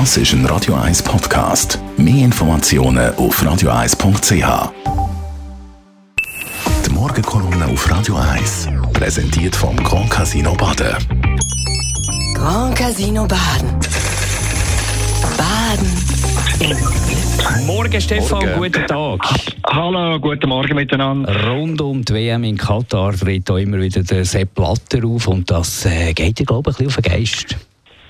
Das ist ein Radio 1 Podcast. Mehr Informationen auf radio1.ch. Die Morgenkolumne auf Radio 1 präsentiert vom Grand Casino Baden. Grand Casino Baden. Baden im. Morgen, Stefan, Morgen. guten Tag. Hallo, guten Morgen miteinander. Rund um die WM in Katar tritt da immer wieder der Sepp Blatter auf und das äh, geht dir, glaube ich, ein bisschen auf den Geist.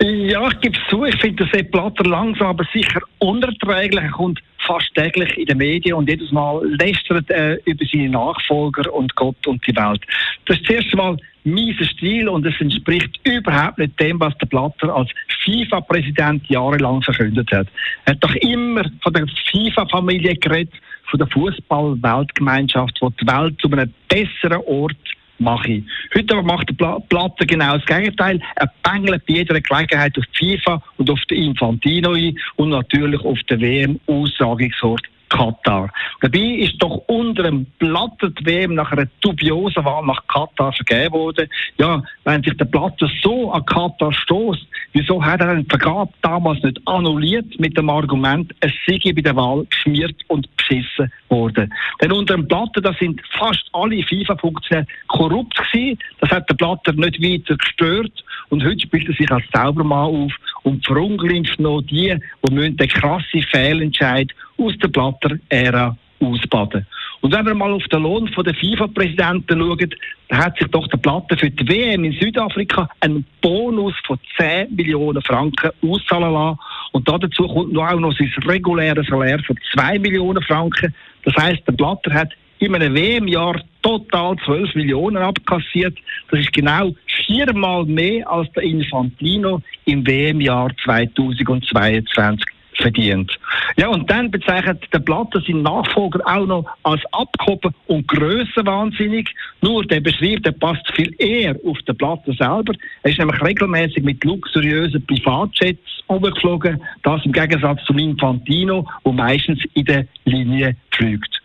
Ja, ich gebe es zu, ich finde Sepp Blatter langsam, aber sicher unerträglich. Er kommt fast täglich in den Medien und jedes Mal lästert er über seine Nachfolger und Gott und die Welt. Das ist zuerst mal mieser Stil und es entspricht überhaupt nicht dem, was der Blatter als FIFA-Präsident jahrelang verkündet hat. Er hat doch immer von der FIFA-Familie geredet, von der Fußball-Weltgemeinschaft, die die Welt zu einem besseren Ort mache ich. Heute macht der Pla- Platte genau das Gegenteil. Er bängelt bei jeder Gelegenheit auf die FIFA und auf den Infantino ein und natürlich auf den WM-Austragungsort Katar. Dabei ist doch unter dem Platter die WM nach einer dubiosen Wahl nach Katar vergeben worden. Ja, wenn sich der Platter so an Katar stoßt, wieso hat er den Vergab damals nicht annulliert mit dem Argument, es sei bei der Wahl geschmiert und beschissen worden. Denn unter dem Platter, da sind fast alle FIFA-Funktionäre korrupt gewesen. Das hat der Platter nicht weiter gestört. Und heute spielt er sich als Zaubermann auf und verunglimpft noch die, die müssen den krassen Fehlentscheid aus der Platter-Ära ausbaden. Und wenn wir mal auf den Lohn der FIFA-Präsidenten schauen, dann hat sich doch der Platter für die WM in Südafrika einen Bonus von 10 Millionen Franken auszahlen lassen. Und dazu kommt noch auch noch sein reguläres Salär von 2 Millionen Franken. Das heißt, der Platter hat in einem WM-Jahr total 12 Millionen abkassiert. Das ist genau viermal mehr als der Infantino im WM-Jahr 2022 verdient. Ja, und dann bezeichnet der Platter seinen Nachfolger auch noch als abgehoben und grössenwahnsinnig. Nur der beschreibt, der passt viel eher auf den Platter selber. Er ist nämlich regelmäßig mit luxuriösen Privatjets umgeflogen. Das im Gegensatz zum Infantino, wo meistens in der Linie fliegt.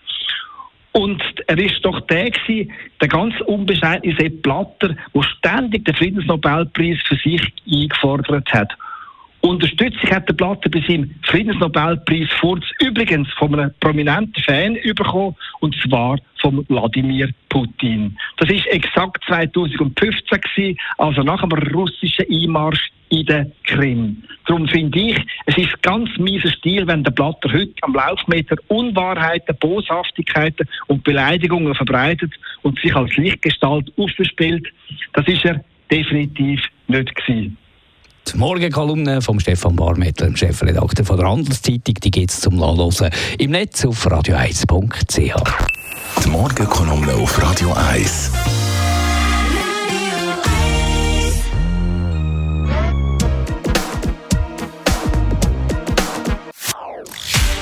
Und er ist doch der gewesen, der ganz unbescheidene Sepp Blatter, der ständig den Friedensnobelpreis für sich eingefordert hat. Unterstützung hat der Blatter bei seinem Friedensnobelpreis Furz übrigens von einem prominenten Fan bekommen, und zwar von Wladimir Putin. Das ist exakt 2015 gewesen, also nach dem russischen Einmarsch in der Krim. Darum finde ich, es ist ganz mieser Stil, wenn der Blatter heute am Laufmeter Unwahrheiten, Boshaftigkeiten und Beleidigungen verbreitet und sich als Lichtgestalt aufspielt. Das ist er definitiv nicht gewesen. Die Morgenkolumne von Stefan Barmettler, dem Chefredakteur von der Handelszeitung, die es zum Nachlesen im Netz auf radio1.ch. Die Morgenkolumne auf Radio 1.